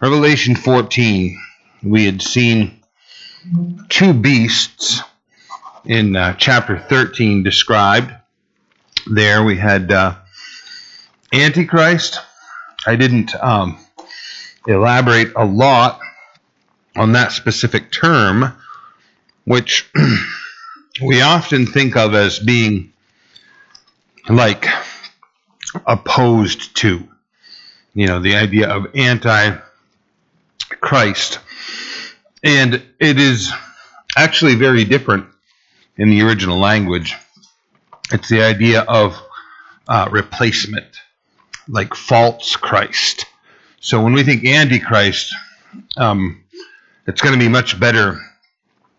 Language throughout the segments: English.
Revelation 14, we had seen two beasts in uh, chapter 13 described. There we had uh, Antichrist. I didn't um, elaborate a lot on that specific term, which we often think of as being like opposed to. You know, the idea of anti Christ. And it is actually very different in the original language. It's the idea of uh, replacement, like false Christ. So when we think Antichrist, um, it's going to be much better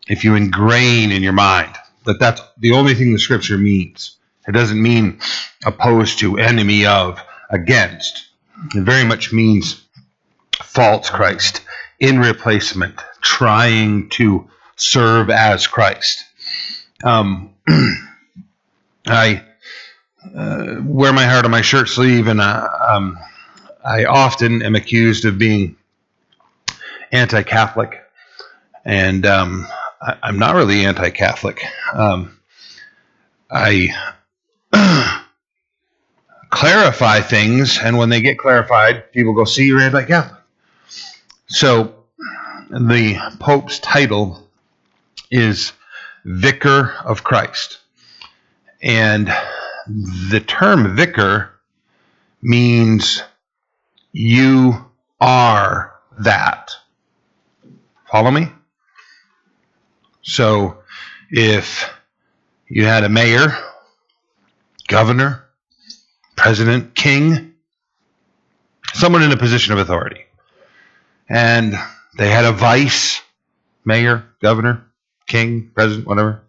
if you ingrain in your mind that that's the only thing the scripture means. It doesn't mean opposed to, enemy of, against. It very much means false Christ in replacement, trying to serve as Christ. Um, I uh, wear my heart on my shirt sleeve, and uh, um, I often am accused of being anti-Catholic, and um, I, am not really anti-Catholic. Um, I clarify things, and when they get clarified, people go, "See, you're anti-Catholic." So, the Pope's title is Vicar of Christ, and the term vicar means you are that. Follow me? So if you had a mayor, governor, president, king, someone in a position of authority, and they had a vice mayor, governor, king, president, whatever,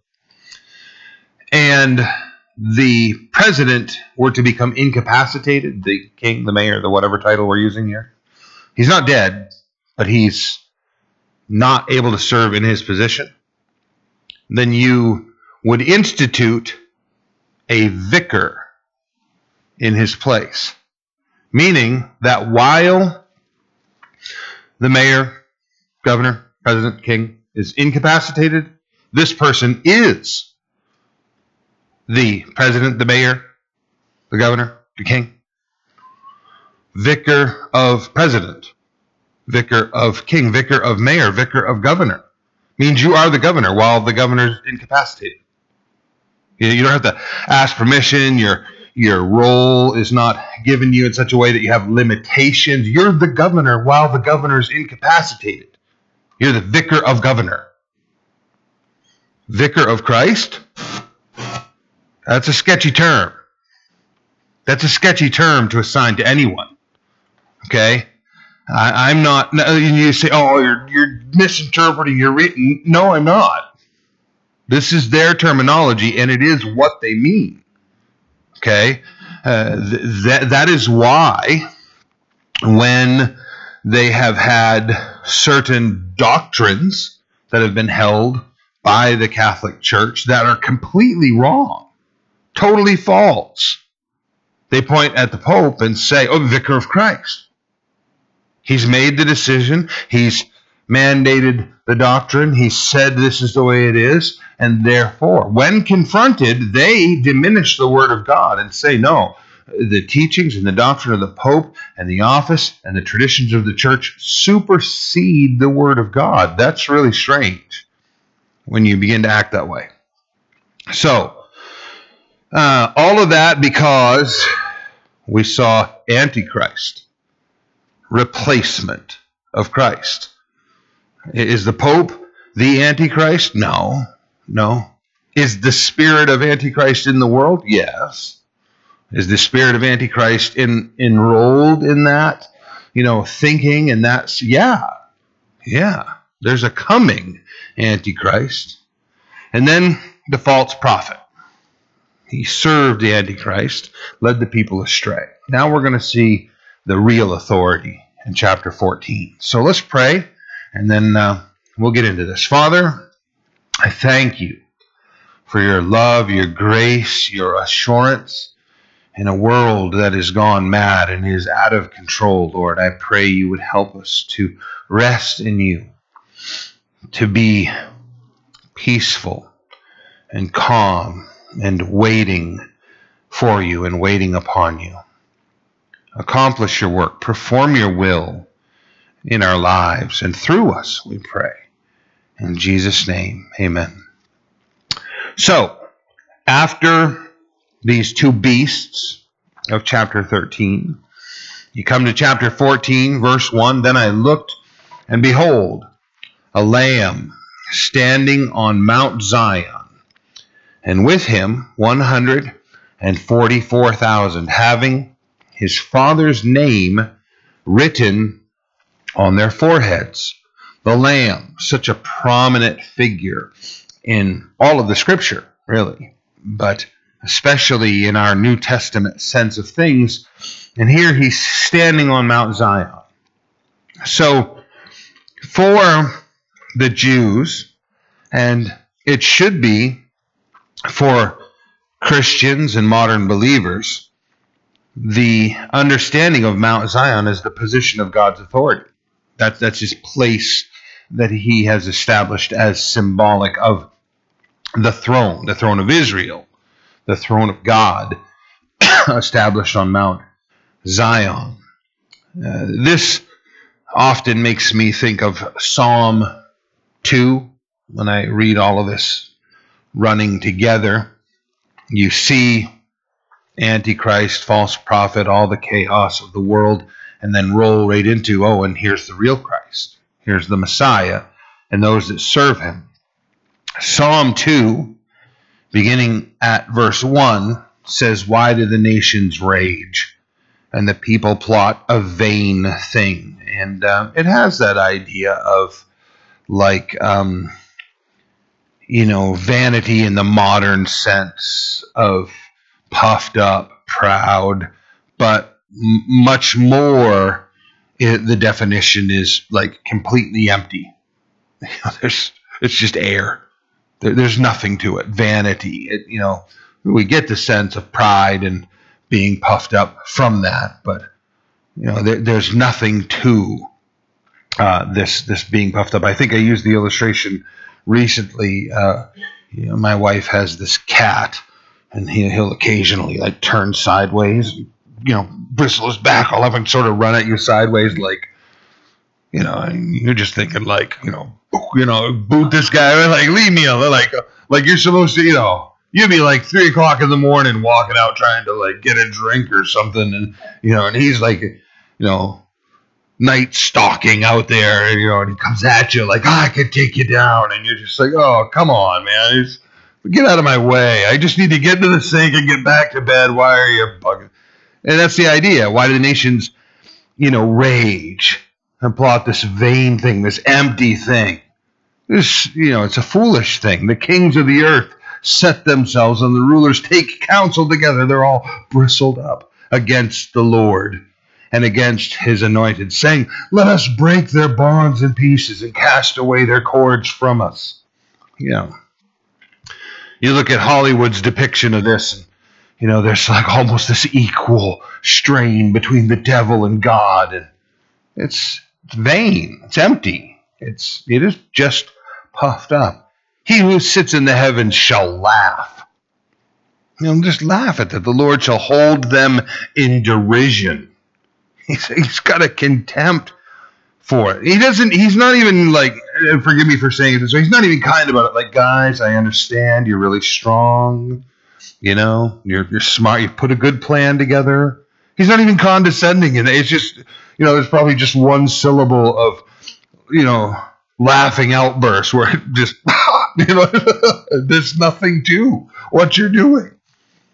and the president were to become incapacitated, the king, the mayor, the whatever title we're using here, he's not dead, but he's not able to serve in his position, then you would institute a vicar in his place. Meaning that while the mayor, governor, president, king is incapacitated, this person is the president, the mayor, the governor, the king, vicar of president, vicar of king, vicar of mayor, vicar of governor. Means you are the governor while the governor's incapacitated. You don't have to ask permission. Your your role is not given you in such a way that you have limitations. You're the governor while the governor's incapacitated. You're the vicar of governor. Vicar of Christ? That's a sketchy term. That's a sketchy term to assign to anyone. Okay? I, am not. You say, "Oh, you're you're misinterpreting your written." No, I'm not. This is their terminology, and it is what they mean. Okay, uh, th- that that is why when they have had certain doctrines that have been held by the Catholic Church that are completely wrong, totally false. They point at the Pope and say, Oh, Vicar of Christ. He's made the decision. He's mandated the doctrine. He said this is the way it is. And therefore, when confronted, they diminish the Word of God and say, No, the teachings and the doctrine of the Pope and the office and the traditions of the church supersede the Word of God. That's really strange when you begin to act that way. So, uh, all of that because we saw Antichrist, replacement of Christ. Is the Pope the Antichrist? No, no. Is the spirit of Antichrist in the world? Yes. Is the spirit of Antichrist in, enrolled in that? You know, thinking, and that's, yeah, yeah. There's a coming Antichrist. And then the false prophet. He served the Antichrist, led the people astray. Now we're going to see the real authority in chapter 14. So let's pray, and then uh, we'll get into this. Father, I thank you for your love, your grace, your assurance, in a world that has gone mad and is out of control, Lord, I pray you would help us to rest in you, to be peaceful and calm and waiting for you and waiting upon you. Accomplish your work, perform your will in our lives and through us, we pray. In Jesus' name, amen. So, after these two beasts of chapter 13, you come to chapter 14, verse 1 Then I looked, and behold, a lamb standing on Mount Zion, and with him 144,000, having his father's name written on their foreheads. The Lamb, such a prominent figure in all of the scripture, really, but especially in our New Testament sense of things. And here he's standing on Mount Zion. So, for the Jews, and it should be for Christians and modern believers, the understanding of Mount Zion is the position of God's authority. That, that's his place that he has established as symbolic of the throne, the throne of Israel, the throne of God, established on Mount Zion. Uh, this often makes me think of Psalm 2 when I read all of this running together. You see Antichrist, false prophet, all the chaos of the world, and then roll right into, oh, and here's the real Christ. Here's the Messiah and those that serve him. Psalm 2, beginning at verse 1, says, Why do the nations rage and the people plot a vain thing? And uh, it has that idea of like, um, you know, vanity in the modern sense of puffed up, proud, but m- much more. It, the definition is like completely empty. You know, there's it's just air. There, there's nothing to it. Vanity. It, you know, we get the sense of pride and being puffed up from that, but you know, there, there's nothing to uh, this this being puffed up. I think I used the illustration recently. Uh, you know, my wife has this cat, and he, he'll occasionally like turn sideways, you know, bristle his back all up him sort of run at you sideways, like, you know, and you're just thinking like, you know, you know, boot this guy, like leave me alone, like, like you're supposed to, you know, you'd be like three o'clock in the morning walking out trying to like get a drink or something, and you know, and he's like, you know, night stalking out there, you know, and he comes at you like, oh, I could take you down, and you're just like, oh, come on, man, get out of my way. I just need to get to the sink and get back to bed. Why are you bugging? And that's the idea. Why do the nations, you know, rage and plot this vain thing, this empty thing? This, you know, it's a foolish thing. The kings of the earth set themselves, and the rulers take counsel together. They're all bristled up against the Lord and against his anointed, saying, Let us break their bonds in pieces and cast away their cords from us. You know, you look at Hollywood's depiction of this, and you know, there's like almost this equal strain between the devil and God, and it's vain, it's empty, it's it is just puffed up. He who sits in the heavens shall laugh. You know, just laugh at that. The Lord shall hold them in derision. He's, he's got a contempt for it. He doesn't. He's not even like. Forgive me for saying this. He's not even kind about it. Like, guys, I understand. You're really strong. You know, you're you're smart. You put a good plan together. He's not even condescending, and it's just you know, there's probably just one syllable of you know laughing outburst where it just you know there's nothing to what you're doing.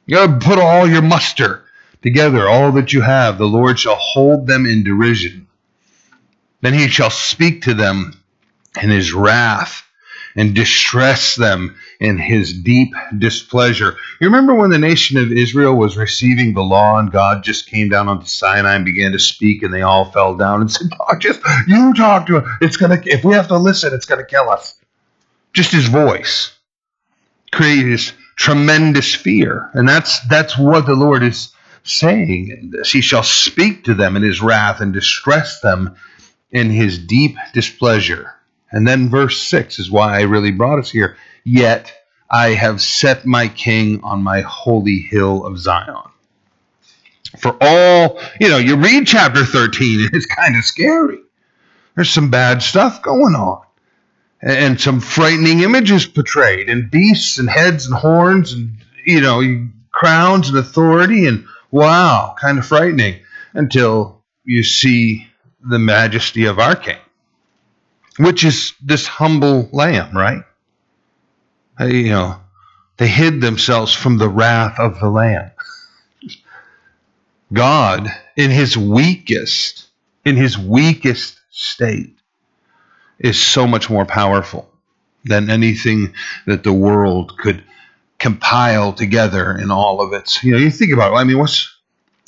You got to put all your muster together, all that you have. The Lord shall hold them in derision. Then he shall speak to them in his wrath and distress them in his deep displeasure. You remember when the nation of Israel was receiving the law and God just came down onto Sinai and began to speak and they all fell down and said, "Oh, just you talk to him. It's gonna if we have to listen, it's gonna kill us." Just his voice created this tremendous fear, and that's that's what the Lord is saying in this. He shall speak to them in his wrath and distress them in his deep displeasure. And then verse 6 is why I really brought us here. Yet I have set my king on my holy hill of Zion. For all, you know, you read chapter 13, and it's kind of scary. There's some bad stuff going on. And some frightening images portrayed, and beasts and heads and horns and, you know, crowns and authority, and wow, kind of frightening until you see the majesty of our king, which is this humble lamb, right? You know, they hid themselves from the wrath of the lamb. God, in his weakest, in his weakest state, is so much more powerful than anything that the world could compile together in all of its. You know, you think about it. I mean, what's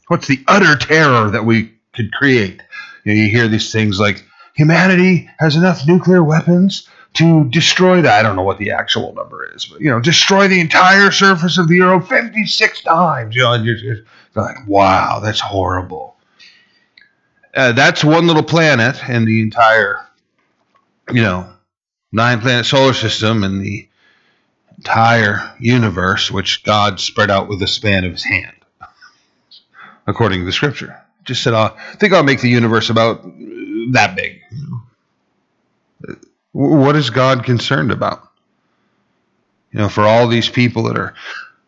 what's the utter terror that we could create? You, know, you hear these things like humanity has enough nuclear weapons to destroy the I don't know what the actual number is, but you know, destroy the entire surface of the earth 56 times. You know, and you're, like, wow, that's horrible. Uh, that's one little planet in the entire, you know, nine planet solar system and the entire universe, which God spread out with the span of his hand, according to the scripture. Just said, I think I'll make the universe about that big. What is God concerned about? You know, for all these people that are,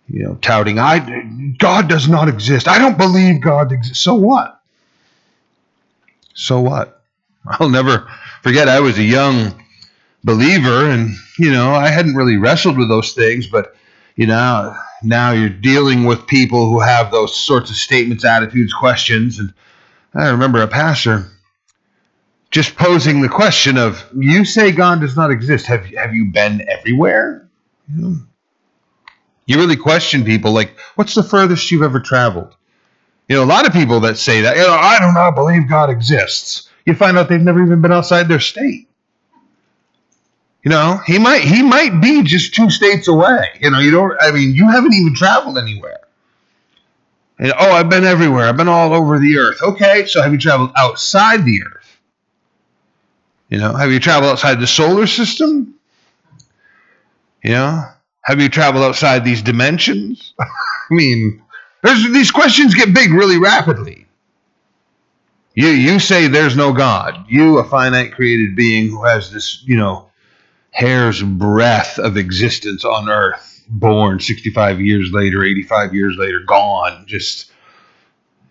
you know, touting, I God does not exist. I don't believe God exists. So what? So what? I'll never forget I was a young believer and, you know, I hadn't really wrestled with those things, but you know, now you're dealing with people who have those sorts of statements, attitudes, questions and I remember a pastor just posing the question of you say God does not exist. Have have you been everywhere? You really question people like, what's the furthest you've ever traveled? You know, a lot of people that say that, you know, I do not believe God exists. You find out they've never even been outside their state. You know, he might he might be just two states away. You know, you don't I mean, you haven't even traveled anywhere. And, oh, I've been everywhere. I've been all over the earth. Okay, so have you traveled outside the earth? You know, have you traveled outside the solar system? You know, have you traveled outside these dimensions? I mean, these questions get big really rapidly. You you say there's no God. You, a finite created being who has this, you know, hair's breadth of existence on Earth, born 65 years later, 85 years later, gone. Just,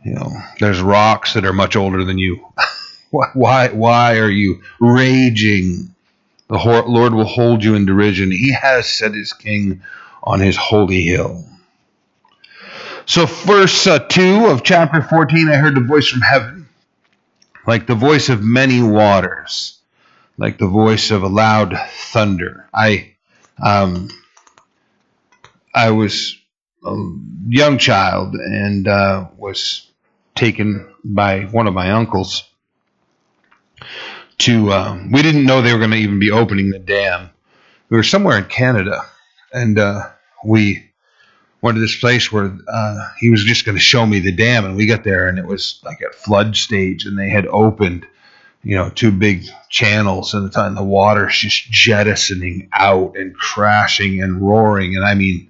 you know, there's rocks that are much older than you. Why, why are you raging? The Lord will hold you in derision. He has set his king on his holy hill. So, verse uh, 2 of chapter 14, I heard the voice from heaven, like the voice of many waters, like the voice of a loud thunder. I, um, I was a young child and uh, was taken by one of my uncles to um, we didn't know they were going to even be opening the dam. We were somewhere in Canada, and uh, we went to this place where uh, he was just going to show me the dam, and we got there, and it was like at flood stage, and they had opened, you know, two big channels, and the time the water's just jettisoning out and crashing and roaring, and I mean.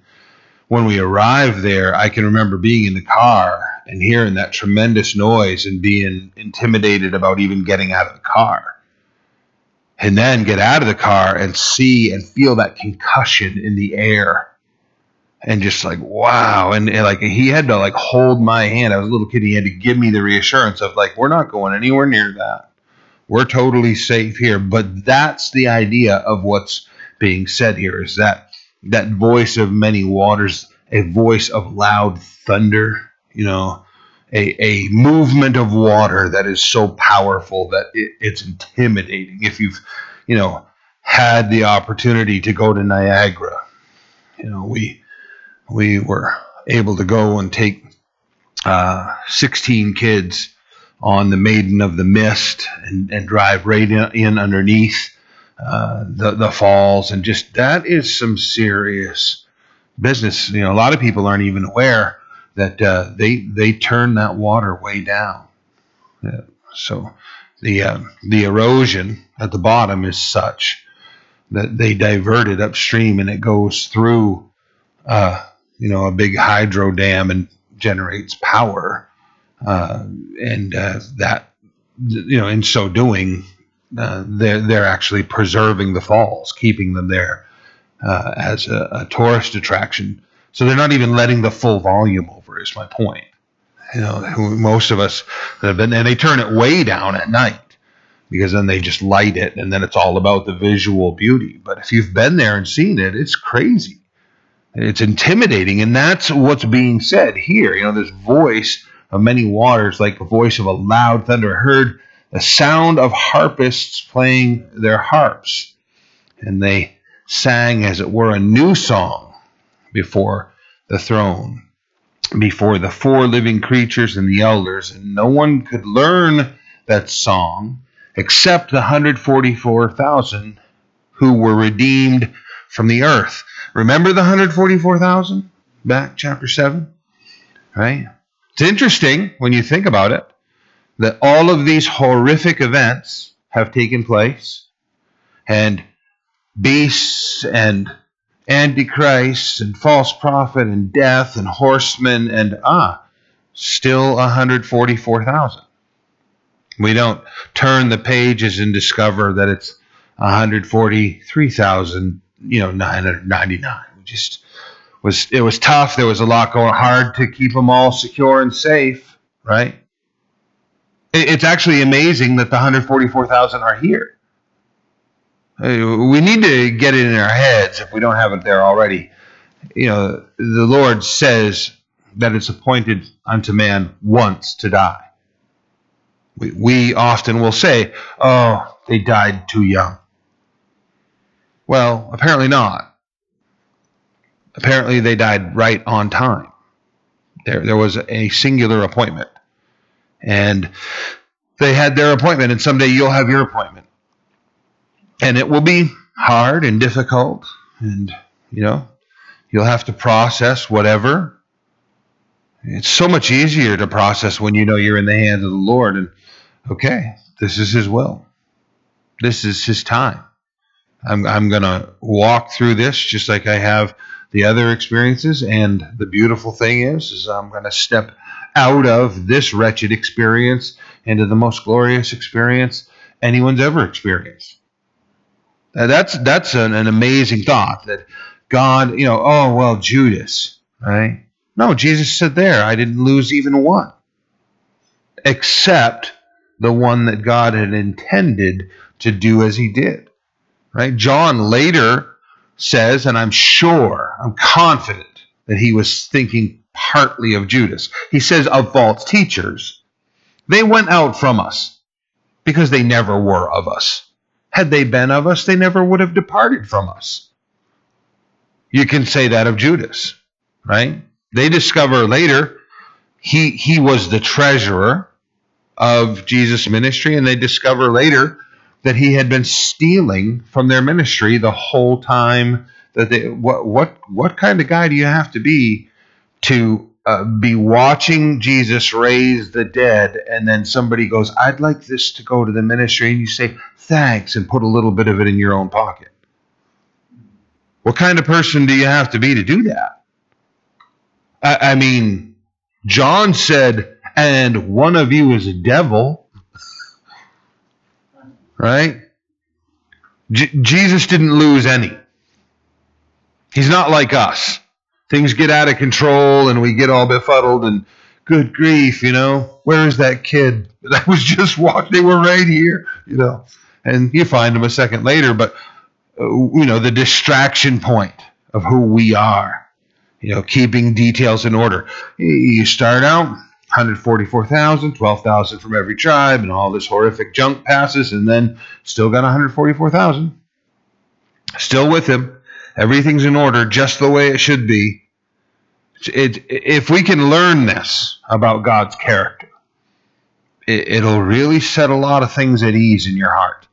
When we arrived there, I can remember being in the car and hearing that tremendous noise and being intimidated about even getting out of the car and then get out of the car and see and feel that concussion in the air. And just like wow. And, and, like he had to like hold my hand. I was a little kid. He had to give me the reassurance of like we're not going anywhere near that. We're totally safe here. But that's the idea of what's being said here is that that voice of many waters a voice of loud thunder you know a, a movement of water that is so powerful that it, it's intimidating. If you've, you know, had the opportunity to go to Niagara, you know, we we were able to go and take uh, 16 kids on the Maiden of the Mist and, and drive right in, in underneath uh, the the falls, and just that is some serious business. You know, a lot of people aren't even aware that uh, they they turn that water way down. Yeah. So the uh, the erosion at the bottom is such that they divert it upstream and it goes through uh, you know a big hydro dam and generates power uh, and uh, that you know in so doing uh, they're they're actually preserving the falls keeping them there as a, a tourist attraction so they're not even letting the full volume over is my point you know most of us have been and they turn it way down at night because then they just light it and then it's all about the visual beauty. But if you've been there and seen it, it's crazy. It's intimidating. And that's what's being said here. You know, this voice of many waters, like the voice of a loud thunder, heard the sound of harpists playing their harps. And they sang, as it were, a new song before the throne, before the four living creatures and the elders. And no one could learn that song except the 144,000 who were redeemed from the earth. Remember the 144,000 back chapter 7? Right? It's interesting when you think about it that all of these horrific events have taken place and beasts and antichrist and false prophet and death and horsemen and ah still 144,000 we don't turn the pages and discover that it's 143,000, you know, 999. We just was it was tough. There was a lot going hard to keep them all secure and safe, right? It's actually amazing that the 144,000 are here. We need to get it in our heads if we don't have it there already. You know, the Lord says that it's appointed unto man once to die. We, we often will say, oh, they died too young. Well, apparently not. Apparently, they died right on time. There, there was a singular appointment. And they had their appointment, and someday you'll have your appointment. And it will be hard and difficult, and, you know, you'll have to process whatever. It's so much easier to process when you know you're in the hands of the Lord. And okay, this is His will. This is His time. I'm, I'm going to walk through this just like I have the other experiences. And the beautiful thing is, is I'm going to step out of this wretched experience into the most glorious experience anyone's ever experienced. That's that's an, an amazing thought that God, you know, oh well, Judas, right? No, Jesus said there, I didn't lose even one, except the one that God had intended to do as he did. Right? John later says, and I'm sure, I'm confident that he was thinking partly of Judas. He says, of false teachers. They went out from us because they never were of us. Had they been of us, they never would have departed from us. You can say that of Judas, right? They discover later he, he was the treasurer of Jesus' ministry, and they discover later that he had been stealing from their ministry the whole time that they what what what kind of guy do you have to be to uh, be watching Jesus raise the dead and then somebody goes I'd like this to go to the ministry and you say thanks and put a little bit of it in your own pocket what kind of person do you have to be to do that I, I mean John said and one of you is a devil, right? J- Jesus didn't lose any. He's not like us. Things get out of control and we get all befuddled and good grief, you know, where is that kid that was just walking? They were right here, you know, and you find them a second later, but, uh, you know, the distraction point of who we are, you know, keeping details in order. You start out 144,000, 12,000 from every tribe, and all this horrific junk passes, and then still got 144,000. Still with him. Everything's in order, just the way it should be. It, if we can learn this about God's character, it, it'll really set a lot of things at ease in your heart.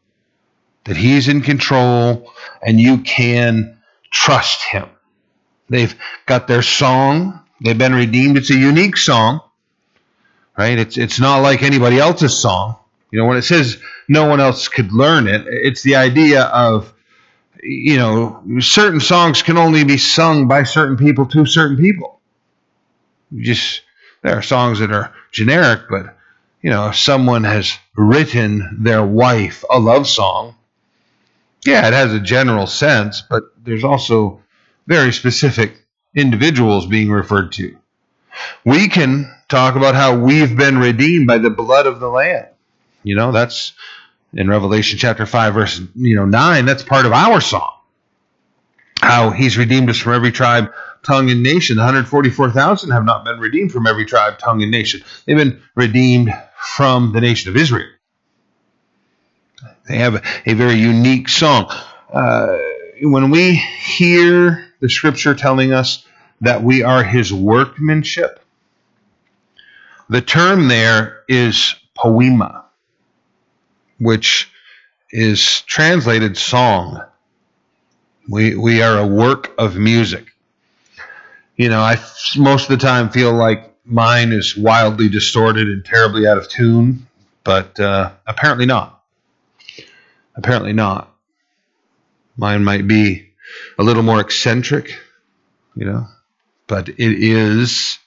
That He's in control, and you can trust Him. They've got their song They've been redeemed. It's a unique song, right? It's it's not like anybody else's song. You know, when it says no one else could learn it, it's the idea of you know, certain songs can only be sung by certain people to certain people. Just there are songs that are generic, but you know, if someone has written their wife a love song, yeah, it has a general sense, but there's also very specific individuals being referred to. We can talk about how we've been redeemed by the blood of the Lamb. You know, that's in Revelation chapter 5, verse you know, 9. That's part of our song. How he's redeemed us from every tribe, tongue, and nation. The 144,000 have not been redeemed from every tribe, tongue, and nation. They've been redeemed from the nation of Israel. They have a, a very unique song. Uh, when we hear the scripture telling us that we are his workmanship, the term there is poema, which is translated song. We, we are a work of music. You know, I most of the time feel like mine is wildly distorted and terribly out of tune, but uh, apparently not. Apparently not. Mine might be a little more eccentric, you know, but it is,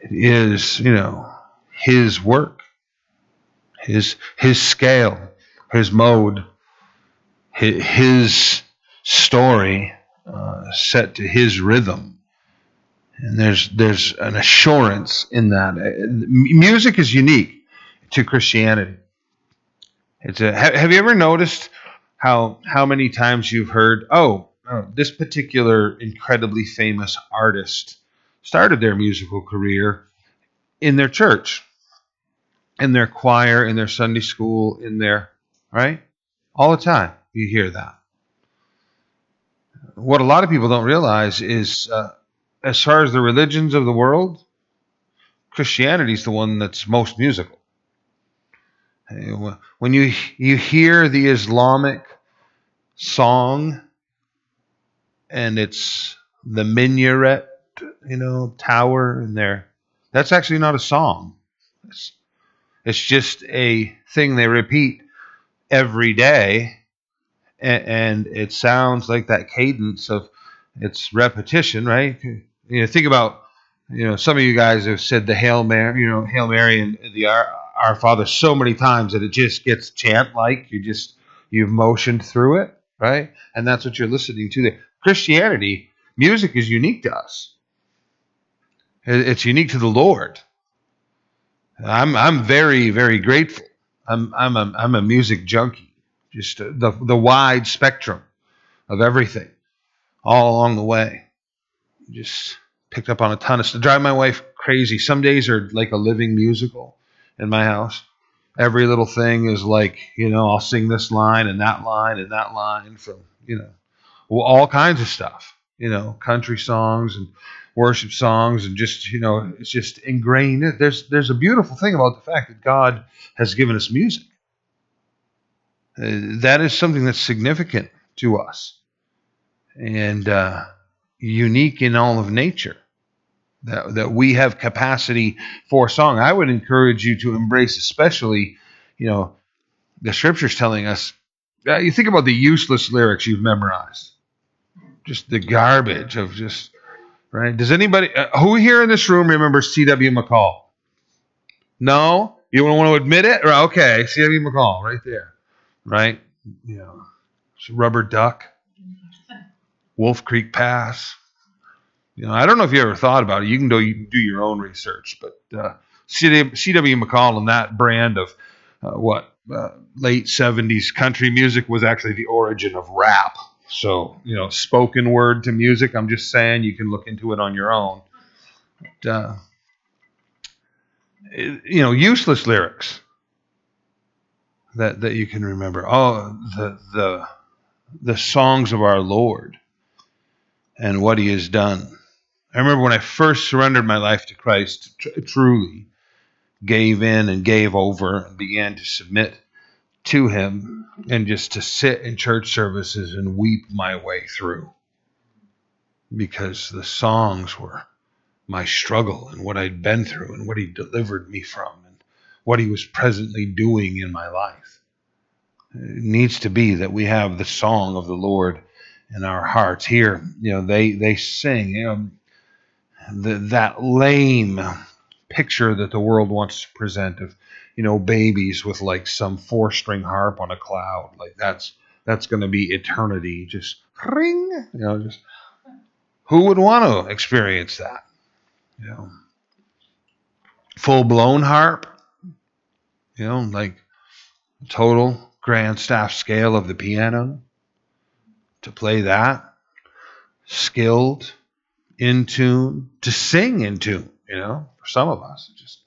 it is, you know, his work, his his scale, his mode, his, his story uh, set to his rhythm and there's there's an assurance in that. Uh, music is unique to Christianity. It's a. Have you ever noticed how how many times you've heard, oh, oh, this particular incredibly famous artist started their musical career in their church, in their choir, in their Sunday school, in their right, all the time you hear that. What a lot of people don't realize is. Uh, as far as the religions of the world, Christianity is the one that's most musical. When you you hear the Islamic song, and it's the minaret, you know, tower in there, that's actually not a song. It's, it's just a thing they repeat every day, and, and it sounds like that cadence of its repetition, right? You know, think about, you know, some of you guys have said the Hail Mary, you know, Hail Mary and the Our, Our Father so many times that it just gets chant like. You just, you've motioned through it, right? And that's what you're listening to there. Christianity, music is unique to us. It's unique to the Lord. I'm, I'm very, very grateful. I'm, I'm, a, I'm a music junkie. Just uh, the, the wide spectrum of everything all along the way. Just picked up on a ton of stuff. Drive my wife crazy. Some days are like a living musical in my house. Every little thing is like, you know, I'll sing this line and that line and that line from, you know, all kinds of stuff, you know, country songs and worship songs and just, you know, it's just ingrained. There's there's a beautiful thing about the fact that God has given us music. Uh, that is something that's significant to us. And uh, unique in all of nature that, that we have capacity for song. I would encourage you to embrace, especially, you know, the scriptures telling us. Uh, you think about the useless lyrics you've memorized, just the garbage of just right. Does anybody uh, who here in this room remembers C.W. McCall? No, you don't want to admit it. Okay, C.W. McCall, right there, right? Yeah, know, rubber duck, Wolf Creek Pass. You know, I don't know if you ever thought about it. You can do you can do your own research, but uh, C.W. McCall and that brand of uh, what uh, late '70s country music was actually the origin of rap. So you know, spoken word to music. I'm just saying you can look into it on your own. But, uh, it, you know, useless lyrics that that you can remember. Oh, the the the songs of our Lord and what He has done. I remember when I first surrendered my life to Christ, tr- truly gave in and gave over and began to submit to Him and just to sit in church services and weep my way through because the songs were my struggle and what I'd been through and what he delivered me from and what he was presently doing in my life. It needs to be that we have the song of the Lord in our hearts. Here, you know, they they sing, you know, the, that lame picture that the world wants to present of, you know, babies with like some four-string harp on a cloud. Like that's that's going to be eternity. Just ring, you know, just who would want to experience that? You know, full blown harp, you know, like total grand staff scale of the piano to play that, skilled, in tune, to sing in tune, you know, for some of us. It just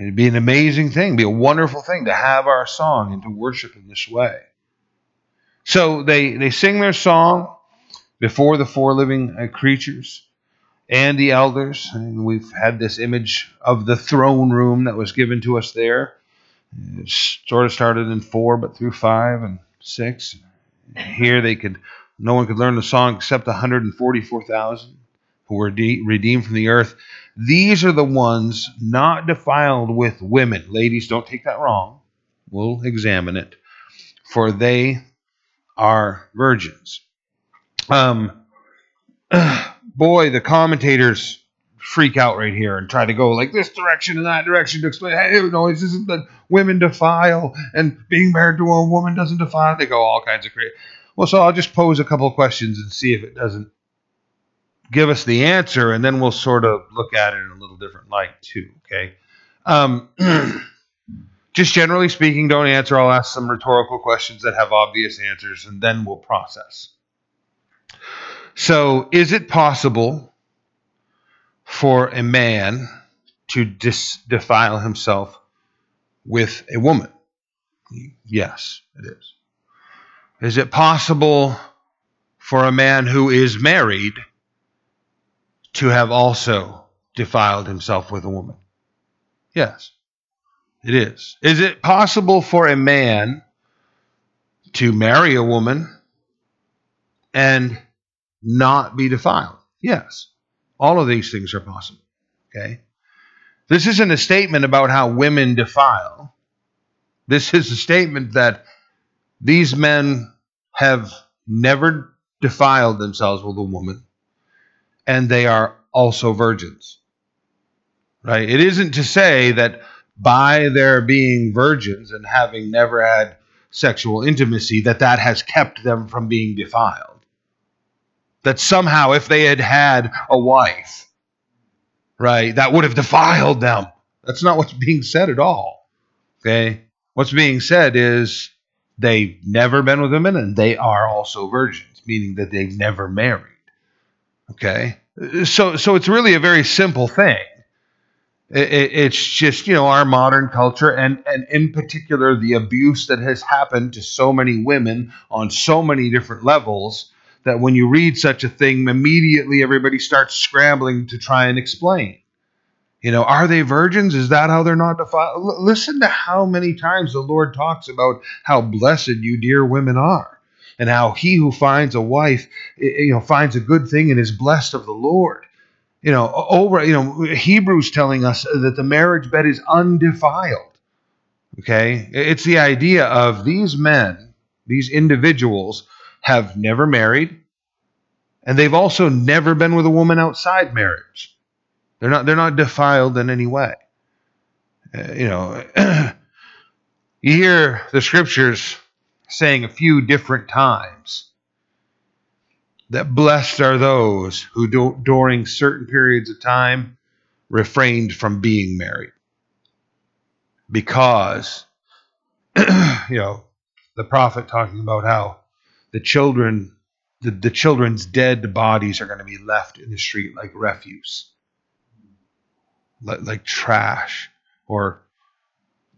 it'd be an amazing thing, be a wonderful thing to have our song and to worship in this way. So they, they sing their song before the four living uh, creatures and the elders. And we've had this image of the throne room that was given to us there. It sort of started in four, but through five and six. Here they could, no one could learn the song except 144,000 who were de- redeemed from the earth. These are the ones not defiled with women. Ladies, don't take that wrong. We'll examine it. For they are virgins. Um, boy, the commentators freak out right here and try to go like this direction and that direction to explain, hey, no, this isn't that women defile and being married to a woman doesn't defile. They go all kinds of crazy. Well, so I'll just pose a couple of questions and see if it doesn't give us the answer, and then we'll sort of look at it in a little different light too. Okay. Um, just generally speaking, don't answer. I'll ask some rhetorical questions that have obvious answers, and then we'll process. So, is it possible for a man to dis- defile himself with a woman? Yes, it is. Is it possible for a man who is married to have also defiled himself with a woman? Yes, it is. Is it possible for a man to marry a woman and not be defiled? Yes. All of these things are possible. Okay? This isn't a statement about how women defile. This is a statement that these men have never defiled themselves with a woman and they are also virgins. Right? It isn't to say that by their being virgins and having never had sexual intimacy that that has kept them from being defiled. That somehow if they had had a wife, right, that would have defiled them. That's not what's being said at all. Okay? What's being said is they've never been with women and they are also virgins, meaning that they've never married. Okay, so so it's really a very simple thing. It, it, it's just you know our modern culture and and in particular the abuse that has happened to so many women on so many different levels that when you read such a thing, immediately everybody starts scrambling to try and explain. You know, are they virgins? Is that how they're not defiled? L- listen to how many times the Lord talks about how blessed you dear women are and how he who finds a wife, you know, finds a good thing and is blessed of the Lord. You know, over, you know, Hebrews telling us that the marriage bed is undefiled. Okay? It's the idea of these men, these individuals, have never married, and they've also never been with a woman outside marriage. They're not they're not defiled in any way. Uh, you know, you hear the scriptures saying a few different times that blessed are those who do, during certain periods of time refrained from being married because you know the prophet talking about how the children the, the children's dead bodies are going to be left in the street like refuse like, like trash or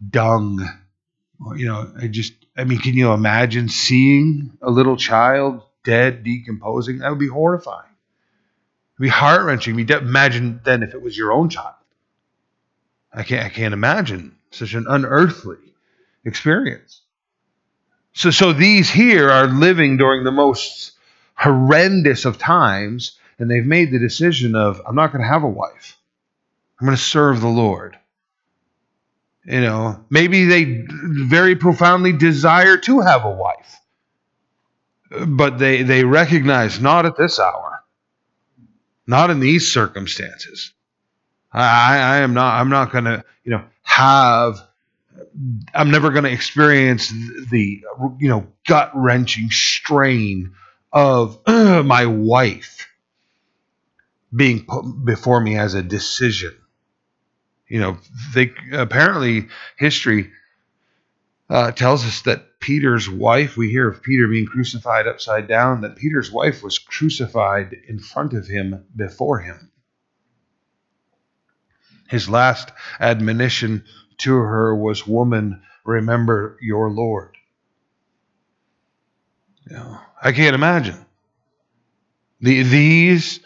dung or, you know i just I mean, can you imagine seeing a little child dead, decomposing? That would be horrifying. It'd be heart wrenching. Imagine then if it was your own child. I can't. I can't imagine such an unearthly experience. So, so these here are living during the most horrendous of times, and they've made the decision of, I'm not going to have a wife. I'm going to serve the Lord. You know, maybe they very profoundly desire to have a wife, but they, they recognize not at this hour, not in these circumstances. I, I am not, I'm not going to, you know, have I'm never going to experience the you know gut wrenching strain of uh, my wife being put before me as a decision. You know, they apparently history uh, tells us that Peter's wife. We hear of Peter being crucified upside down. That Peter's wife was crucified in front of him before him. His last admonition to her was, Woman, remember your Lord. You know, I can't imagine. The, these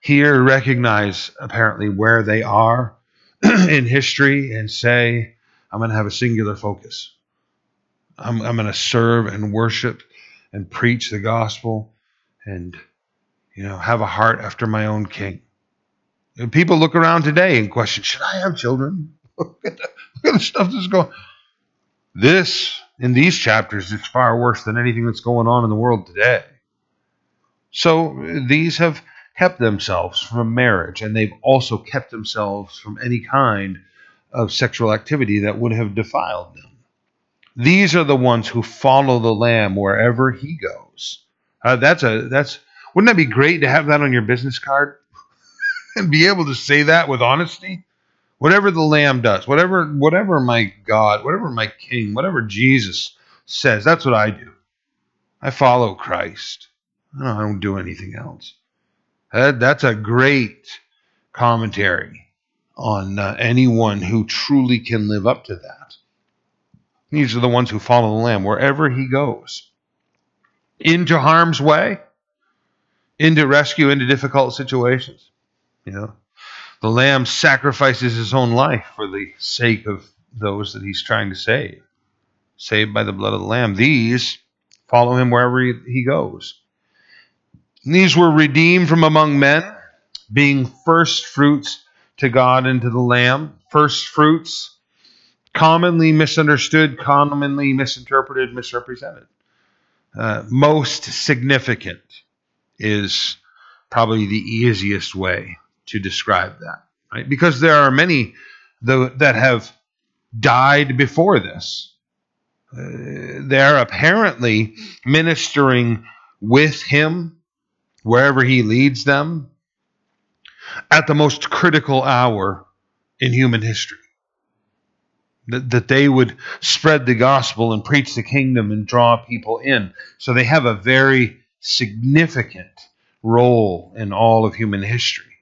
here recognize apparently where they are in history and say, I'm going to have a singular focus. I'm, I'm going to serve and worship and preach the gospel and, you know, have a heart after my own king. And people look around today and question, should I have children? Look at the stuff that's going. This in these chapters is far worse than anything that's going on in the world today. So these have kept themselves from marriage, and they've also kept themselves from any kind of sexual activity that would have defiled them. These are the ones who follow the Lamb wherever He goes. Uh, that's a that's wouldn't that be great to have that on your business card and be able to say that with honesty? Whatever the Lamb does, whatever whatever my God, whatever my King, whatever Jesus says, that's what I do. I follow Christ. I don't do anything else. That, that's a great commentary on uh, anyone who truly can live up to that. These are the ones who follow the Lamb wherever he goes. Into harm's way, into rescue, into difficult situations. You know, the lamb sacrifices his own life for the sake of those that he's trying to save. Saved by the blood of the lamb. These follow him wherever he, goes. these were redeemed from among men, being first fruits to God and to the lamb. First fruits, commonly misunderstood, commonly misinterpreted, misrepresented. Uh, most significant is probably the easiest way to describe that, right? Because there are many that have died before this. Uh, they're apparently ministering with him wherever he leads them at the most critical hour in human history. That, that they would spread the gospel and preach the kingdom and draw people in. So they have a very significant role in all of human history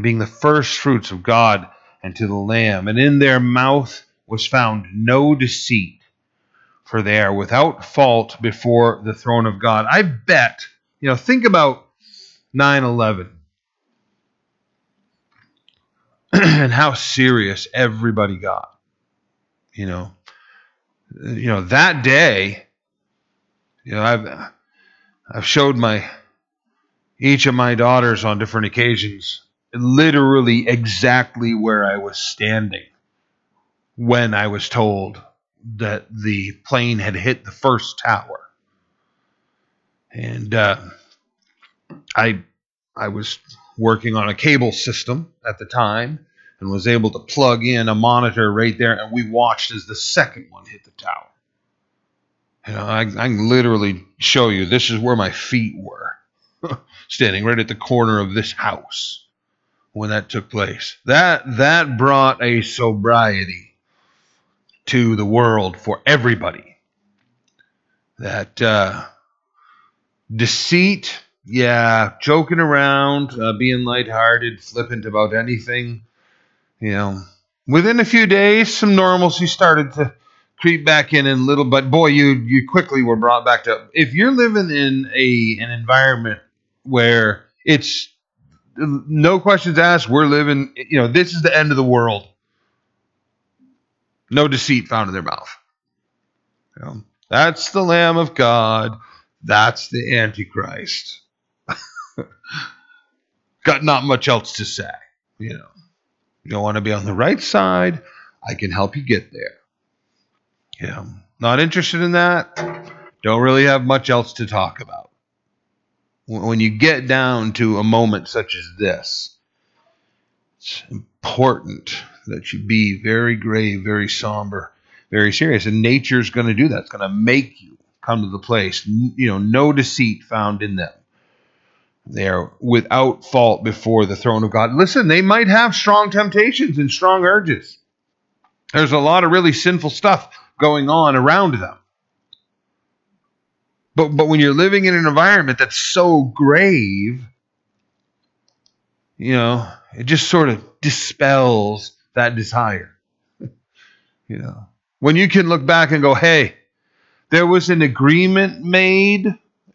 being the first fruits of God and to the Lamb. And in their mouth was found no deceit, for they are without fault before the throne of God. I bet, you know, think about 9 11 and how serious everybody got. You know, you know that day. You know, I've I've showed my each of my daughters on different occasions literally exactly where I was standing when I was told that the plane had hit the first tower. And uh, I, I was working on a cable system at the time and was able to plug in a monitor right there, and we watched as the second one hit the tower. You know, I, I can literally show you this is where my feet were, standing right at the corner of this house when that took place. That that brought a sobriety to the world for everybody. That uh, deceit, yeah, joking around, uh, being lighthearted, flippant about anything. You know, within a few days, some normalcy started to creep back in, and little, but boy, you you quickly were brought back to. If you're living in a an environment where it's no questions asked. We're living, you know, this is the end of the world. No deceit found in their mouth. You know, that's the Lamb of God. That's the Antichrist. got not much else to say. You know, you don't want to be on the right side. I can help you get there. You know, not interested in that. Don't really have much else to talk about. When you get down to a moment such as this, it's important that you be very grave, very somber, very serious. And nature's going to do that. It's going to make you come to the place. You know, no deceit found in them. They are without fault before the throne of God. Listen, they might have strong temptations and strong urges. There's a lot of really sinful stuff going on around them. But, but when you're living in an environment that's so grave, you know, it just sort of dispels that desire. you know, when you can look back and go, hey, there was an agreement made,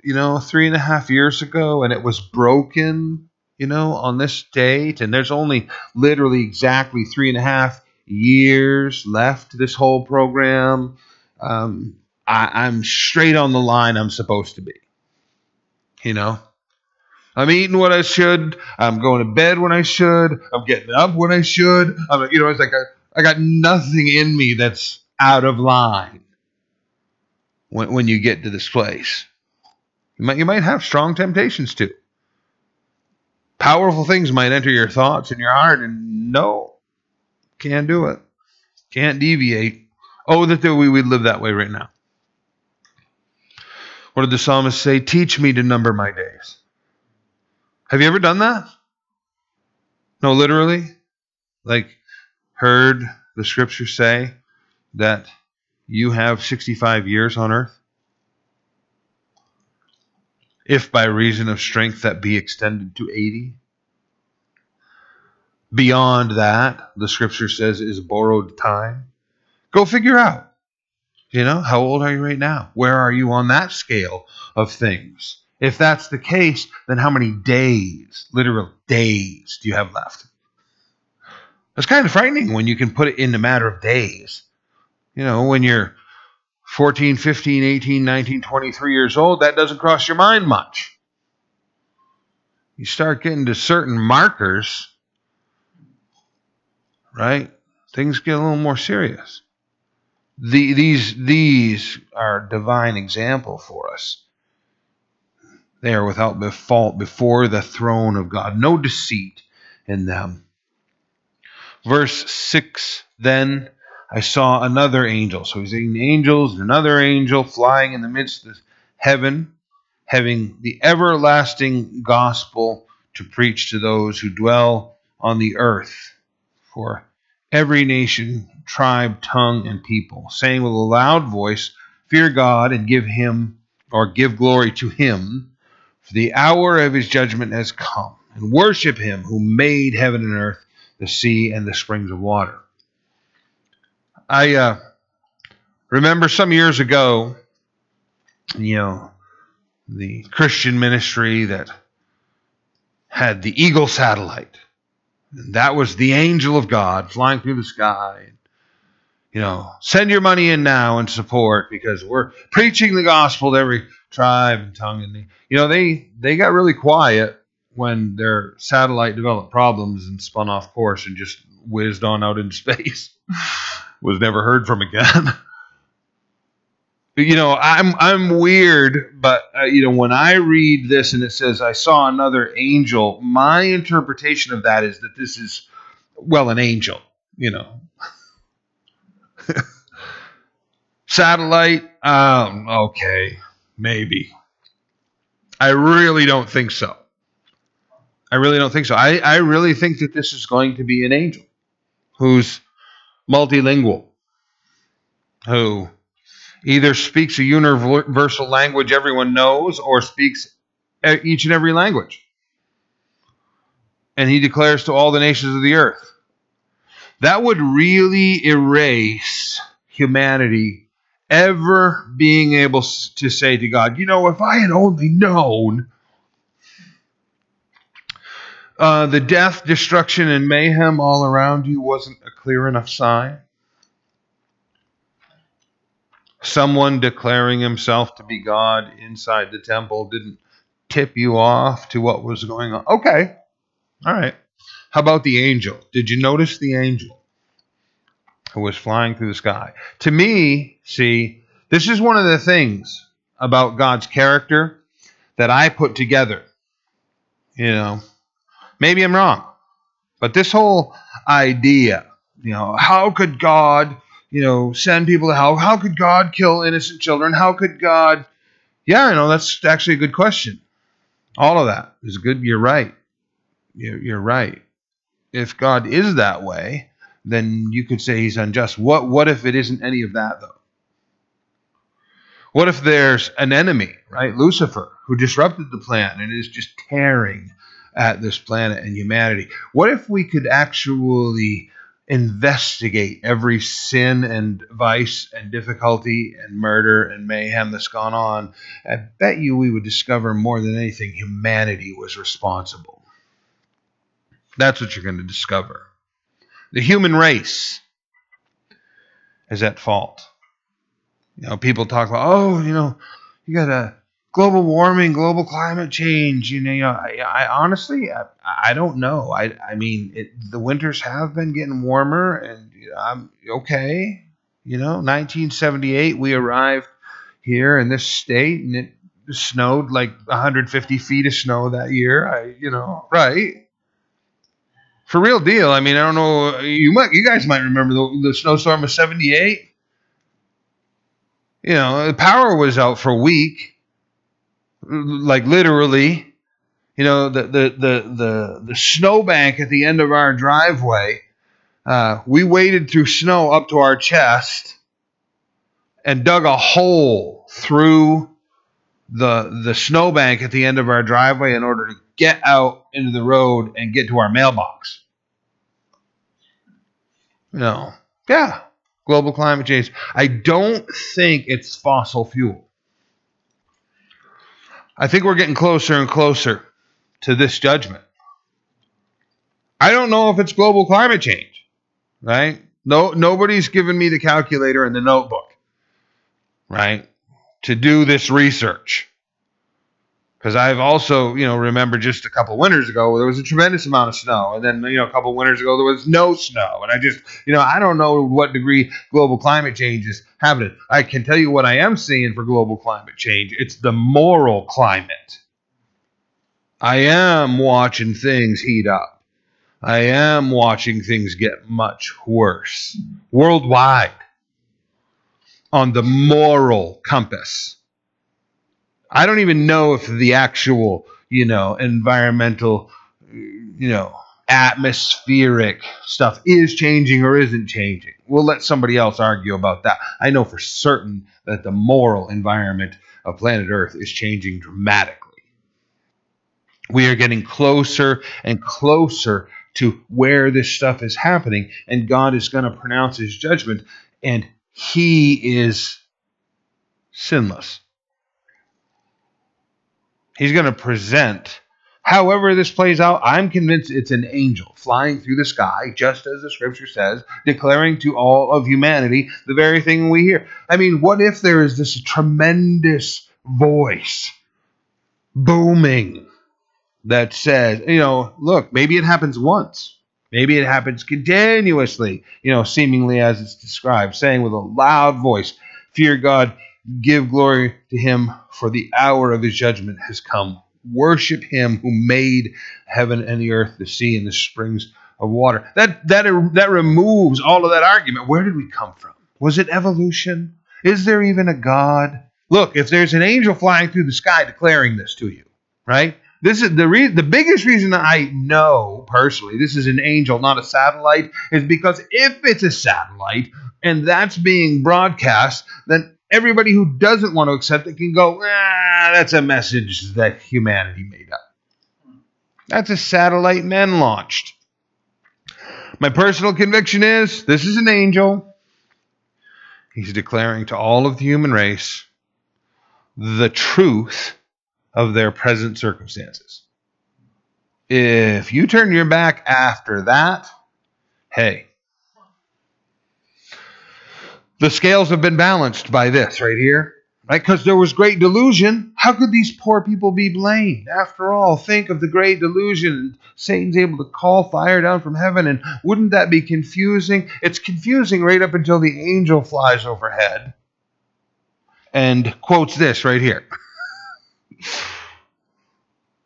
you know, three and a half years ago, and it was broken, you know, on this date, and there's only literally exactly three and a half years left to this whole program. Um, I, I'm straight on the line I'm supposed to be. You know, I'm eating what I should. I'm going to bed when I should. I'm getting up when I should. I'm, you know, it's like I, I got nothing in me that's out of line when, when you get to this place. You might, you might have strong temptations too. Powerful things might enter your thoughts and your heart, and no, can't do it. Can't deviate. Oh, that we would live that way right now. What did the psalmist say? Teach me to number my days. Have you ever done that? No, literally? Like, heard the scripture say that you have 65 years on earth? If by reason of strength that be extended to 80? Beyond that, the scripture says, is borrowed time. Go figure out. You know, how old are you right now? Where are you on that scale of things? If that's the case, then how many days, literal days, do you have left? It's kind of frightening when you can put it in a matter of days. You know, when you're 14, 15, 18, 19, 23 years old, that doesn't cross your mind much. You start getting to certain markers, right? Things get a little more serious. The, these, these are divine example for us. They are without fault before the throne of God, no deceit in them. Verse 6 Then I saw another angel. So he's seeing angels, another angel flying in the midst of heaven, having the everlasting gospel to preach to those who dwell on the earth. For every nation, tribe, tongue, and people, saying with a loud voice, Fear God and give him or give glory to him, for the hour of his judgment has come, and worship him who made heaven and earth, the sea, and the springs of water. I uh, remember some years ago, you know, the Christian ministry that had the Eagle satellite that was the angel of God flying through the sky. You know, send your money in now and support because we're preaching the gospel to every tribe and tongue. And you know, they they got really quiet when their satellite developed problems and spun off course and just whizzed on out into space. Was never heard from again. you know, I'm I'm weird, but uh, you know, when I read this and it says I saw another angel, my interpretation of that is that this is well an angel, you know. Satellite, um, okay, maybe. I really don't think so. I really don't think so. I, I really think that this is going to be an angel who's multilingual, who either speaks a universal language everyone knows or speaks each and every language. And he declares to all the nations of the earth. That would really erase humanity ever being able to say to God, you know, if I had only known uh, the death, destruction, and mayhem all around you wasn't a clear enough sign someone declaring himself to be God inside the temple didn't tip you off to what was going on. Okay. All right. How about the angel? Did you notice the angel who was flying through the sky? To me, see, this is one of the things about God's character that I put together. You know, maybe I'm wrong, but this whole idea, you know, how could God, you know, send people to hell? How could God kill innocent children? How could God? Yeah, you know, that's actually a good question. All of that is good. You're right. You're, right. If God is that way, then you could say he's unjust. What what if it isn't any of that though? What if there's an enemy, right? Lucifer, who disrupted the plan and is just tearing at this planet and humanity. What if we could actually investigate every sin and vice and difficulty and murder and mayhem that's gone on? I bet you we would discover more than anything humanity was responsible. That's what you're going to discover. The human race is at fault. You know, people talk about, oh, you know, you got a global warming, global climate change. You know, you know I, I honestly, I, I, don't know. I, I mean, it, the winters have been getting warmer, and I'm okay. You know, 1978, we arrived here in this state, and it snowed like 150 feet of snow that year. I, you know, right. For real deal. I mean, I don't know. You might, you guys might remember the, the snowstorm of '78 you know, the power was out for a week, like literally. You know, the the the the, the snowbank at the end of our driveway. Uh, we waded through snow up to our chest and dug a hole through the the snowbank at the end of our driveway in order to get out into the road and get to our mailbox. You know, yeah, global climate change. I don't think it's fossil fuel. I think we're getting closer and closer to this judgment. I don't know if it's global climate change, right? No, nobody's given me the calculator and the notebook, right, to do this research. Because I've also, you know, remember just a couple winters ago there was a tremendous amount of snow, and then you know a couple winters ago there was no snow, and I just, you know, I don't know what degree global climate change is happening. I can tell you what I am seeing for global climate change. It's the moral climate. I am watching things heat up. I am watching things get much worse worldwide on the moral compass. I don't even know if the actual, you know, environmental, you know, atmospheric stuff is changing or isn't changing. We'll let somebody else argue about that. I know for certain that the moral environment of planet Earth is changing dramatically. We are getting closer and closer to where this stuff is happening, and God is going to pronounce his judgment, and he is sinless. He's going to present. However, this plays out, I'm convinced it's an angel flying through the sky, just as the scripture says, declaring to all of humanity the very thing we hear. I mean, what if there is this tremendous voice booming that says, you know, look, maybe it happens once. Maybe it happens continuously, you know, seemingly as it's described, saying with a loud voice, Fear God, Give glory to him, for the hour of his judgment has come. Worship him who made heaven and the earth, the sea, and the springs of water. That, that, that removes all of that argument. Where did we come from? Was it evolution? Is there even a God? Look, if there's an angel flying through the sky declaring this to you, right? This is the re- the biggest reason I know personally this is an angel, not a satellite, is because if it's a satellite and that's being broadcast, then everybody who doesn't want to accept it can go, ah, that's a message that humanity made up. That's a satellite men launched. My personal conviction is this is an angel. He's declaring to all of the human race the truth of their present circumstances. If you turn your back after that, hey, the scales have been balanced by this right here. right? Because there was great delusion. How could these poor people be blamed? After all, think of the great delusion. Satan's able to call fire down from heaven, and wouldn't that be confusing? It's confusing right up until the angel flies overhead and quotes this right here.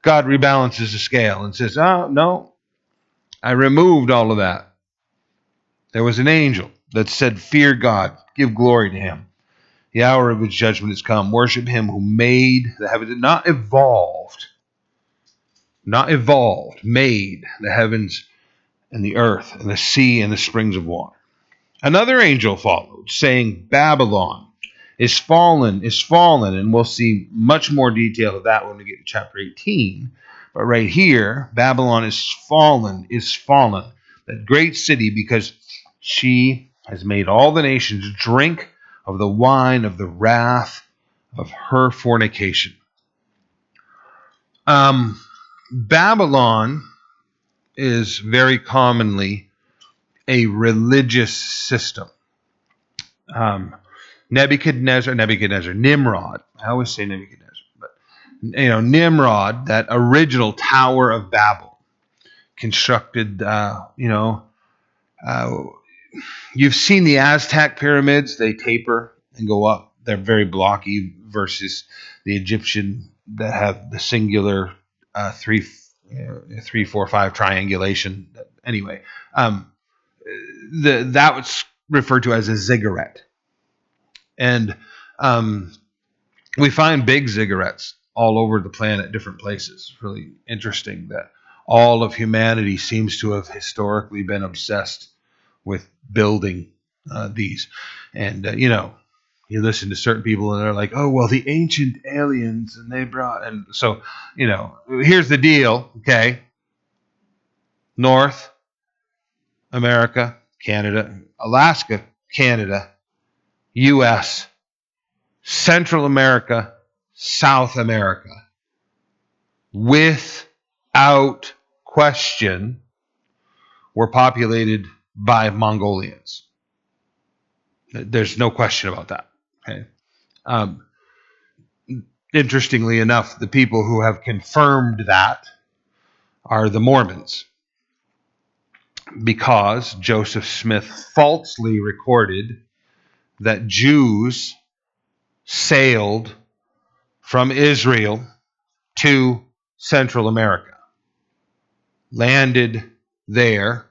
God rebalances the scale and says, Oh, no, I removed all of that. There was an angel that said, Fear God, give glory to him. The hour of his judgment has come. Worship him who made the heavens, not evolved, not evolved, made the heavens and the earth and the sea and the springs of water. Another angel followed, saying, Babylon is fallen, is fallen, and we'll see much more detail of that when we get to chapter 18. But right here, Babylon is fallen, is fallen, that great city, because she has made all the nations drink of the wine of the wrath of her fornication. Um, Babylon is very commonly a religious system. Um, Nebuchadnezzar, Nebuchadnezzar, Nimrod. I always say Nebuchadnezzar, but you know Nimrod, that original Tower of Babel, constructed. Uh, you know, uh, you've seen the Aztec pyramids; they taper and go up. They're very blocky versus the Egyptian that have the singular uh, three, uh, three, four, five triangulation. Anyway, um, the that was referred to as a ziggurat and um, we find big ziggurats all over the planet, different places. It's really interesting that all of humanity seems to have historically been obsessed with building uh, these. And, uh, you know, you listen to certain people and they're like, oh, well, the ancient aliens, and they brought, and so, you know, here's the deal, okay? North America, Canada, Alaska, Canada, U.S., Central America, South America, without question, were populated by Mongolians. There's no question about that. Okay. Um, interestingly enough, the people who have confirmed that are the Mormons, because Joseph Smith falsely recorded that Jews sailed from Israel to Central America, landed there,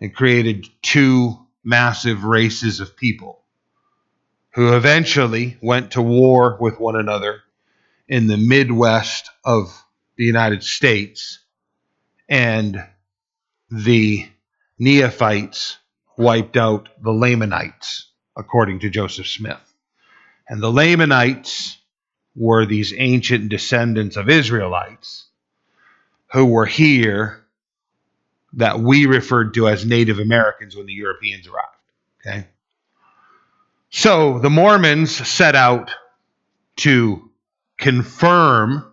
and created two massive races of people who eventually went to war with one another in the Midwest of the United States, and the Nephites wiped out the Lamanites according to Joseph Smith. And the Lamanites were these ancient descendants of Israelites who were here that we referred to as Native Americans when the Europeans arrived. Okay? So the Mormons set out to confirm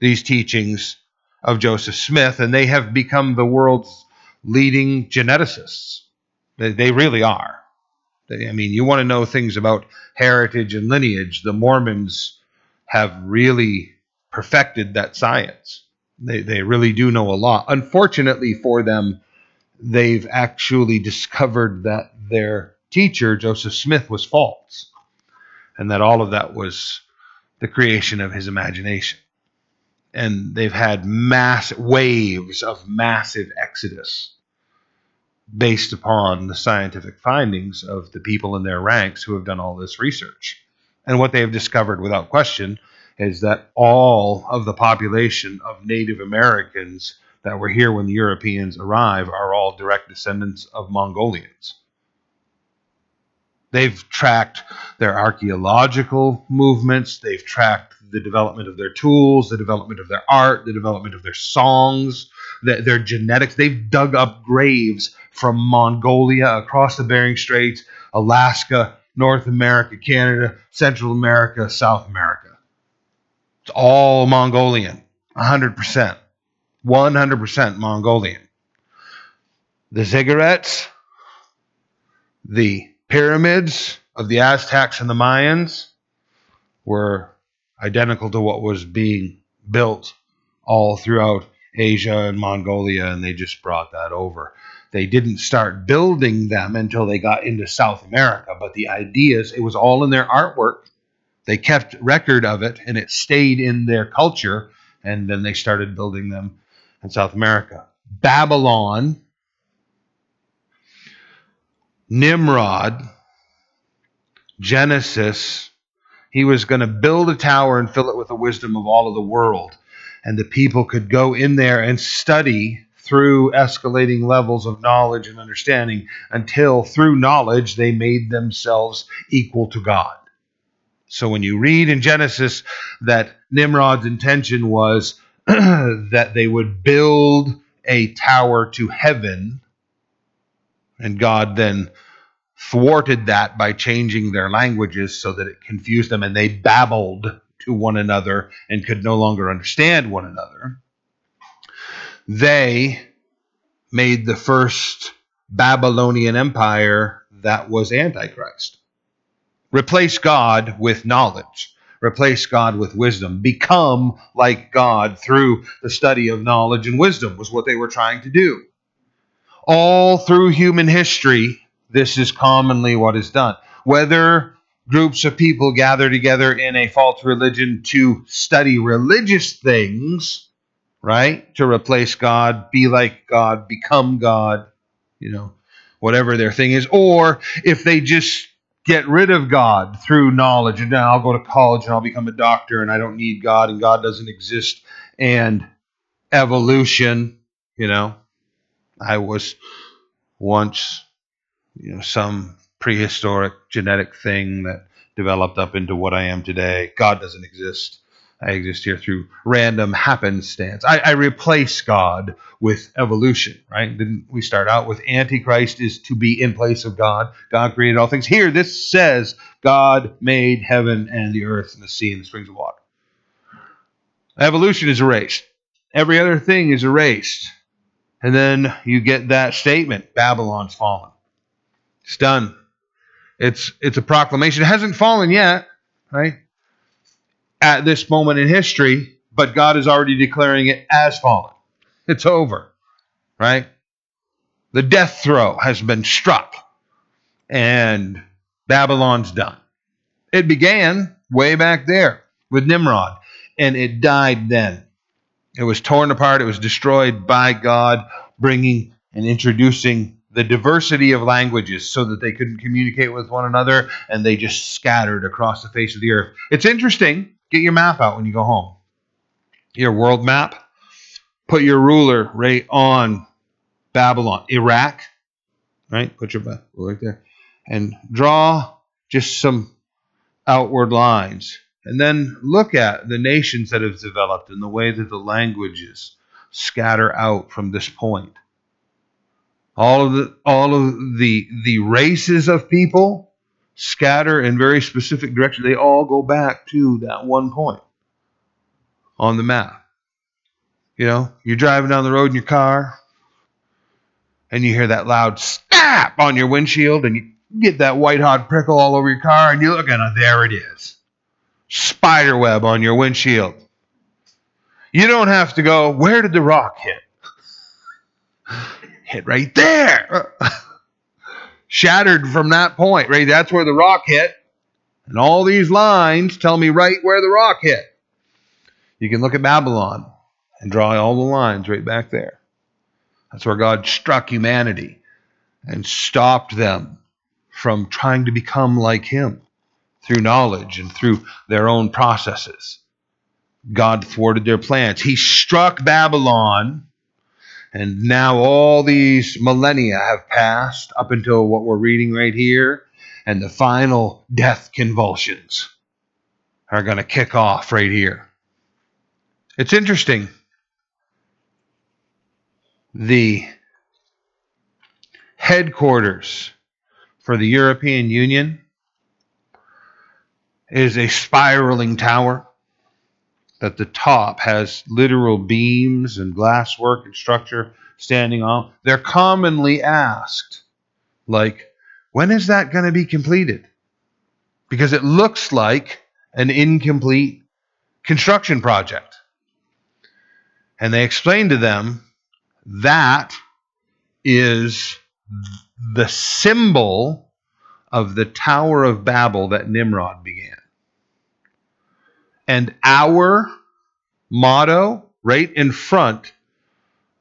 these teachings of Joseph Smith, and they have become the world's leading geneticists. They, they really are. I mean, you want to know things about heritage and lineage. The Mormons have really perfected that science. They, they really do know a lot. Unfortunately for them, they've actually discovered that their teacher, Joseph Smith, was false, and that all of that was the creation of his imagination. And they've had mass waves of massive exodus based upon the scientific findings of the people in their ranks who have done all this research. And what they have discovered without question is that all of the population of Native Americans that were here when the Europeans arrived are all direct descendants of Mongolians. They've tracked their archaeological movements, they've tracked the development of their tools, the development of their art, the development of their songs, their, their genetics. They've dug up graves from Mongolia across the Bering Straits, Alaska, North America, Canada, Central America, South America. It's all Mongolian, 100%. 100% Mongolian. The ziggurats, the pyramids of the Aztecs and the Mayans, were identical to what was being built all throughout Asia and Mongolia, and they just brought that over. They didn't start building them until they got into South America, but the ideas, it was all in their artwork. They kept record of it, and it stayed in their culture, and then they started building them in South America. Babylon, Nimrod, Genesis, he was going to build a tower and fill it with the wisdom of all of the world. And the people could go in there and study through escalating levels of knowledge and understanding until through knowledge they made themselves equal to God. So when you read in Genesis that Nimrod's intention was that they would build a tower to heaven, and God then thwarted that by changing their languages so that it confused them and they babbled to one another and could no longer understand one another. They made the first Babylonian empire that was Antichrist. Replace God with knowledge. Replace God with wisdom. Become like God through the study of knowledge and wisdom, was what they were trying to do. All through human history, this is commonly what is done. Whether groups of people gather together in a false religion to study religious things, right? To replace God, be like God, become God, you know, whatever their thing is. Or if they just get rid of God through knowledge, and now I'll go to college and I'll become a doctor and I don't need God and God doesn't exist, and evolution, you know. I was once you know some prehistoric genetic thing that developed up into what I am today. God doesn't exist. I exist here through random happenstance. I, I, replace God with evolution, right? Didn't we start out with Antichrist is to be in place of God? God created all things. Here, this says God made heaven and the earth and the sea and the springs of water. Evolution is erased. Every other thing is erased. And then you get that statement Babylon's fallen. It's done. It's it's a proclamation. It hasn't fallen yet, right? At this moment in history, but God is already declaring it as fallen. It's over, right? The death throw has been struck, and Babylon's done. It began way back there with Nimrod, and it died then. It was torn apart, it was destroyed by God, bringing and introducing the diversity of languages so that they couldn't communicate with one another and they just scattered across the face of the earth. It's interesting. Get your map out when you go home. Your world map. Put your ruler right on Babylon, Iraq, right? Put your ruler right there. And draw just some outward lines. And then look at the nations that have developed and the way that the languages scatter out from this point all of the all of the the races of people scatter in very specific directions. They all go back to that one point on the map. You know, you're driving down the road in your car and you hear that loud snap on your windshield and you get that white hot prickle all over your car and you look it, there it is. Spider web on your windshield. You don't have to go, where did the rock hit? hit right there. Shattered from that point, right? That's where the rock hit. And all these lines tell me right where the rock hit. You can look at Babylon and draw all the lines right back there. That's where God struck humanity and stopped them from trying to become like Him through knowledge and through their own processes. God thwarted their plans. He struck Babylon and now all these millennia have passed up until what we're reading right here, and the final death convulsions are going to kick off right here. It's interesting. The headquarters for the European Union is a spiraling tower that the top has literal beams and glasswork and structure standing on, they're commonly asked, like, when is that going to be completed? Because it looks like an incomplete construction project. And they explain to them that is the symbol of the Tower of Babel that Nimrod began. And our motto right in front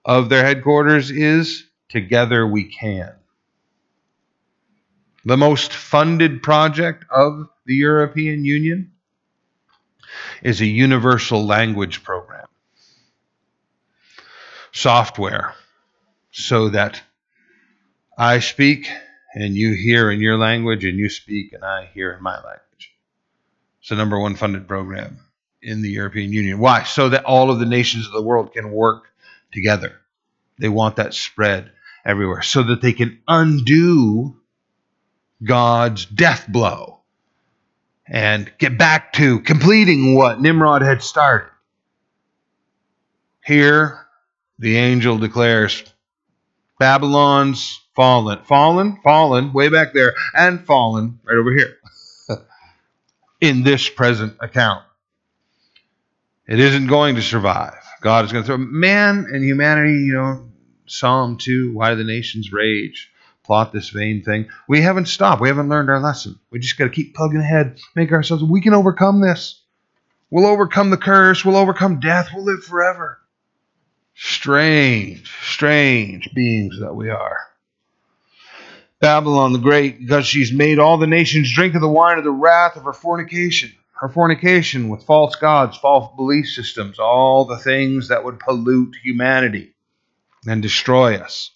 of their headquarters is Together We Can. The most funded project of the European Union is a universal language program. Software so that I speak and you hear in your language and you speak and I hear in my language. It's the number one funded program in the European Union. Why? So that all of the nations of the world can work together. They want that spread everywhere so that they can undo God's death blow and get back to completing what Nimrod had started. Here, the angel declares Babylon's fallen, fallen, fallen, way back there, and fallen right over here in this present account. It isn't going to survive. God is going to throw man and humanity, you know, Psalm 2, why do the nations rage? Plot this vain thing. We haven't stopped. We haven't learned our lesson. We just got to keep plugging ahead, make ourselves, we can overcome this. We'll overcome the curse. We'll overcome death. We'll live forever. Strange, strange beings that we are. Babylon the Great, because she's made all the nations drink of the wine of the wrath of her fornication. Her fornication with false gods, false belief systems, all the things that would pollute humanity and destroy us,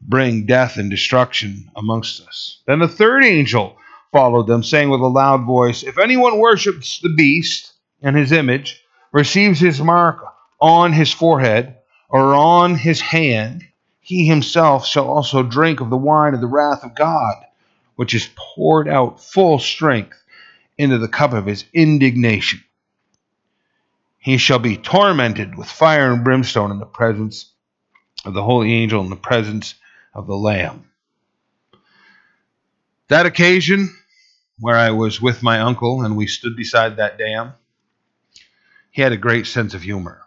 bring death and destruction amongst us. Then the third angel followed them, saying with a loud voice, If anyone worships the beast and his image, receives his mark on his forehead, or on his hand, he himself shall also drink of the wine of the wrath of God, which is poured out full strength into the cup of his indignation. He shall be tormented with fire and brimstone in the presence of the holy angel, in the presence of the Lamb. That occasion where I was with my uncle and we stood beside that dam, he had a great sense of humor.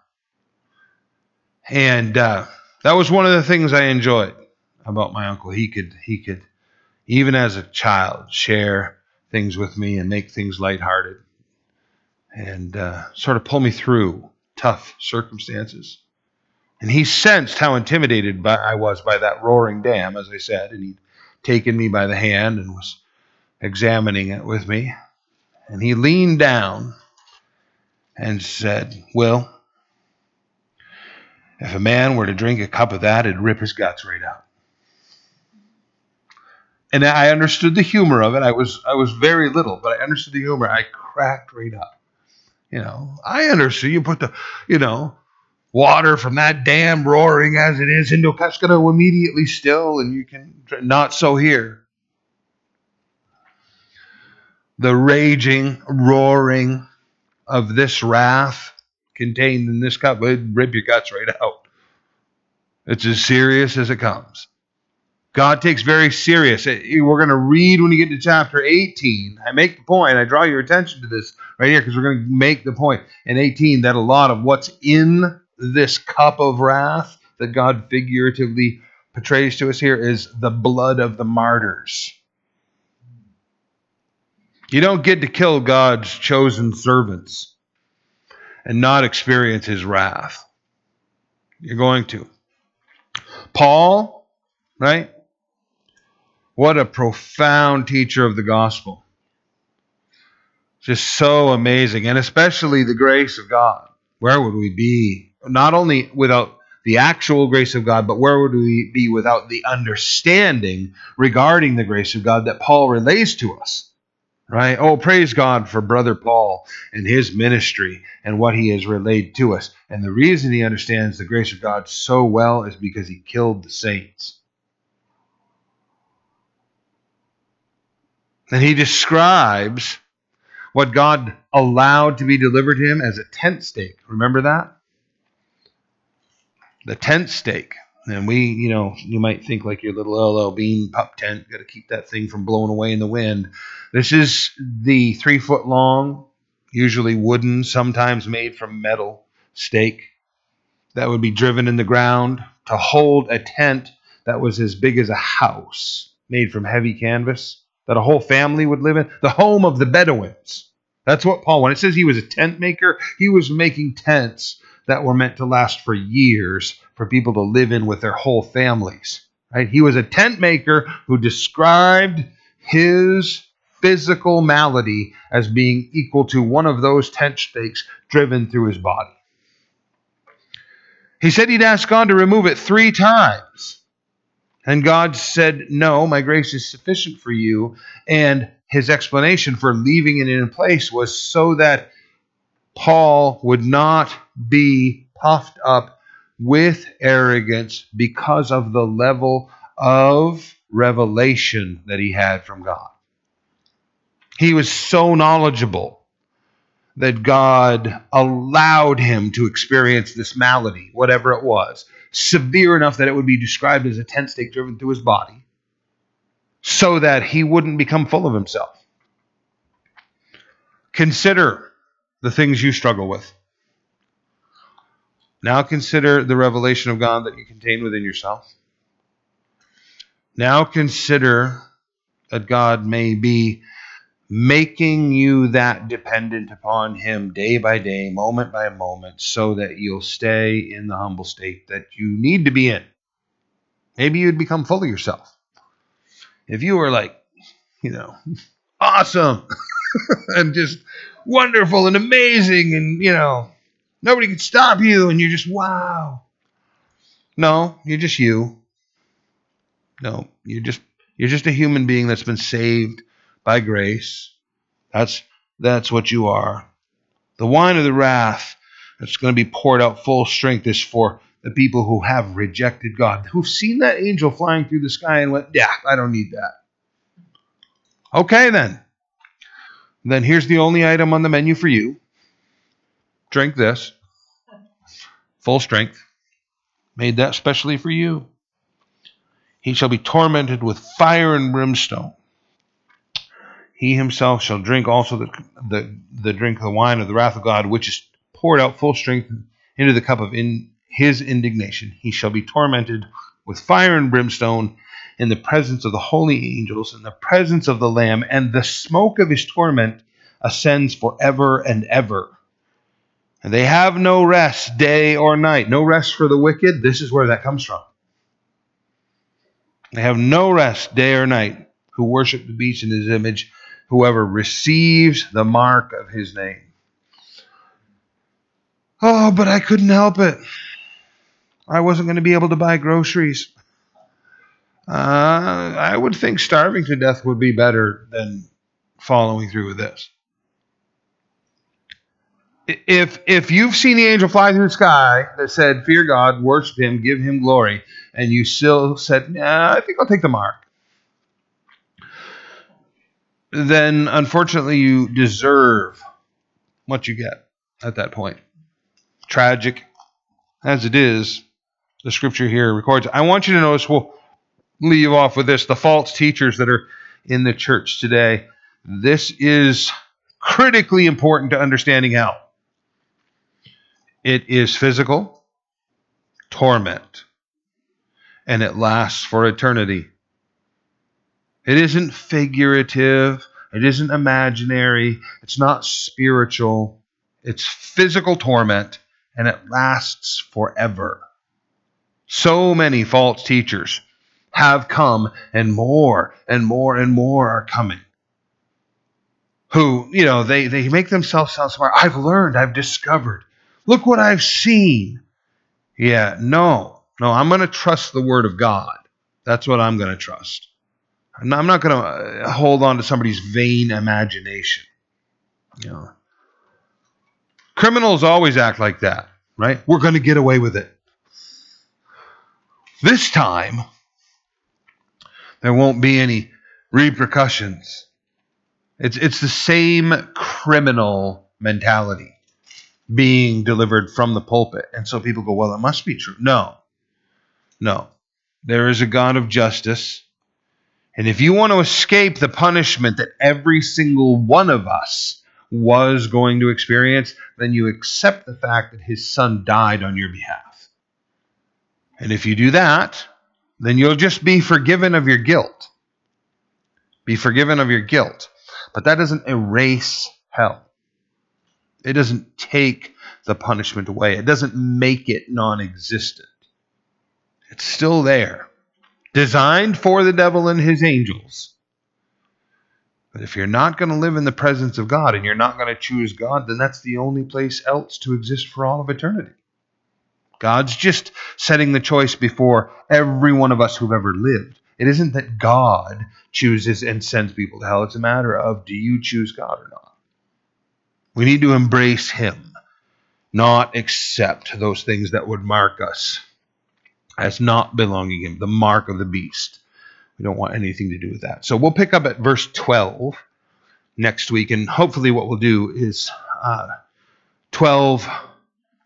And uh, that was one of the things I enjoyed about my uncle. He could he could even as a child share things with me and make things lighthearted and uh, sort of pull me through tough circumstances. And he sensed how intimidated by, I was by that roaring dam, as I said, and he'd taken me by the hand and was examining it with me. And he leaned down and said, Will, if a man were to drink a cup of that, it'd rip his guts right out. And I understood the humor of it. I was I was very little, but I understood the humor. I cracked right up. You know, I understood. You put the, you know, water from that dam roaring as it is into to immediately still, and you can not so here. The raging, roaring of this wrath contained in this cup would rip your guts right out. It's as serious as it comes. God takes very serious. We're going to read when you get to chapter 18. I make the point, I draw your attention to this right here because we're going to make the point in 18 that a lot of what's in this cup of wrath that God figuratively portrays to us here is the blood of the martyrs. You don't get to kill God's chosen servants and not experience his wrath. You're going to. Paul, right? What a profound teacher of the gospel. Just so amazing. And especially the grace of God. Where would we be? Not only without the actual grace of God, but where would we be without the understanding regarding the grace of God that Paul relays to us? Right? Oh, praise God for Brother Paul and his ministry and what he has relayed to us. And the reason he understands the grace of God so well is because he killed the saints. And he describes what God allowed to be delivered to him as a tent stake. Remember that? The tent stake. And we, you know, you might think like your little LL Bean pup tent, got to keep that thing from blowing away in the wind. This is the three foot long, usually wooden, sometimes made from metal, stake that would be driven in the ground to hold a tent that was as big as a house made from heavy canvas that a whole family would live in, the home of the Bedouins. That's what Paul, when it says he was a tent maker, he was making tents that were meant to last for years for people to live in with their whole families. Right? He was a tent maker who described his physical malady as being equal to one of those tent stakes driven through his body. He said he'd ask God to remove it three times. And God said, No, my grace is sufficient for you. And his explanation for leaving it in place was so that Paul would not be puffed up with arrogance because of the level of revelation that he had from God. He was so knowledgeable that God allowed him to experience this malady, whatever it was, severe enough that it would be described as a tent stake driven through his body, so that he wouldn't become full of himself. Consider the things you struggle with. Now consider the revelation of God that you contain within yourself. Now consider that God may be making you that dependent upon Him day by day, moment by moment, so that you'll stay in the humble state that you need to be in. Maybe you'd become full of yourself. If you were like, you know, awesome and just wonderful and amazing, and, you know, nobody could stop you, and you're just, wow. No, you're just you. No, you're just you're just a human being that's been saved by grace. That's that's what you are. The wine of the wrath that's going to be poured out full strength is for the people who have rejected God, who've seen that angel flying through the sky and went, Yeah, I don't need that. Okay, then. Then here's the only item on the menu for you. Drink this. Full strength. Made that specially for you. He shall be tormented with fire and brimstone he himself shall drink also the, the, the drink of the wine of the wrath of God, which is poured out full strength into the cup of in his indignation. He shall be tormented with fire and brimstone in the presence of the holy angels, in the presence of the Lamb, and the smoke of his torment ascends forever and ever. And they have no rest day or night. No rest for the wicked. This is where that comes from. They have no rest day or night who worship the beast in his image whoever receives the mark of his name. Oh, but I couldn't help it. I wasn't going to be able to buy groceries. Uh, I would think starving to death would be better than following through with this. If if you've seen the angel fly through the sky that said, "Fear God, worship Him, give Him glory," and you still said, "Nah, I think I'll take the mark," then unfortunately you deserve what you get at that point. Tragic as it is, the scripture here records. I want you to notice, we'll leave off with this the false teachers that are in the church today. This is critically important to understanding hell. It is physical torment, and it lasts for eternity. It isn't figurative. It isn't imaginary. It's not spiritual. It's physical torment, and it lasts forever. So many false teachers have come, and more and more and more are coming. Who, you know, they, they make themselves sound smart. I've learned, I've discovered. Look what I've seen. Yeah, no, no, I'm going to trust the Word of God. That's what I'm going to trust. I'm not, going to uh, hold on to somebody's vain imagination. You know, criminals always act like that, right? We're going to get away with it. This time, there won't be any repercussions. It's it's the same criminal mentality being delivered from the pulpit, and so people go, "Well, it must be true." No, no. There is a God of justice and if you want to escape the punishment that every single one of us was going to experience, then you accept the fact that his son died on your behalf. And if you do that, then you'll just be forgiven of your guilt. Be forgiven of your guilt. But that doesn't erase hell. It doesn't take the punishment away, it doesn't make it non existent. It's still there, designed for the devil and his angels. But if you're not going to live in the presence of God and you're not going to choose God, then that's the only place else to exist for all of eternity. God's just setting the choice before every one of us who've ever lived. It isn't that God chooses and sends people to hell. It's a matter of do you choose God or not? We need to embrace Him, not accept those things that would mark us as not belonging Him, the mark of the beast. We don't want anything to do with that. So we'll pick up at verse 12 next week, and hopefully, what we'll do is uh, 12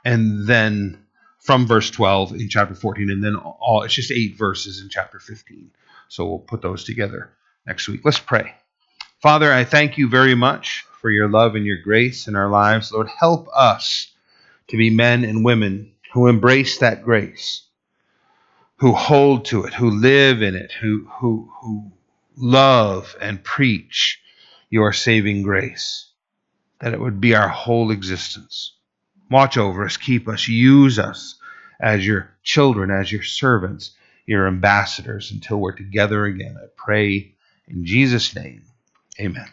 and then from verse 12 in chapter 14, and then all it's just eight verses in chapter 15. So we'll put those together next week. Let's pray. Father, I thank you very much for your love and your grace in our lives. Lord, help us to be men and women who embrace that grace who hold to it, who live in it, who, who, who love and preach your saving grace, that it would be our whole existence. Watch over us, keep us, use us as your children, as your servants, your ambassadors until we're together again. I pray in Jesus' name. Amen.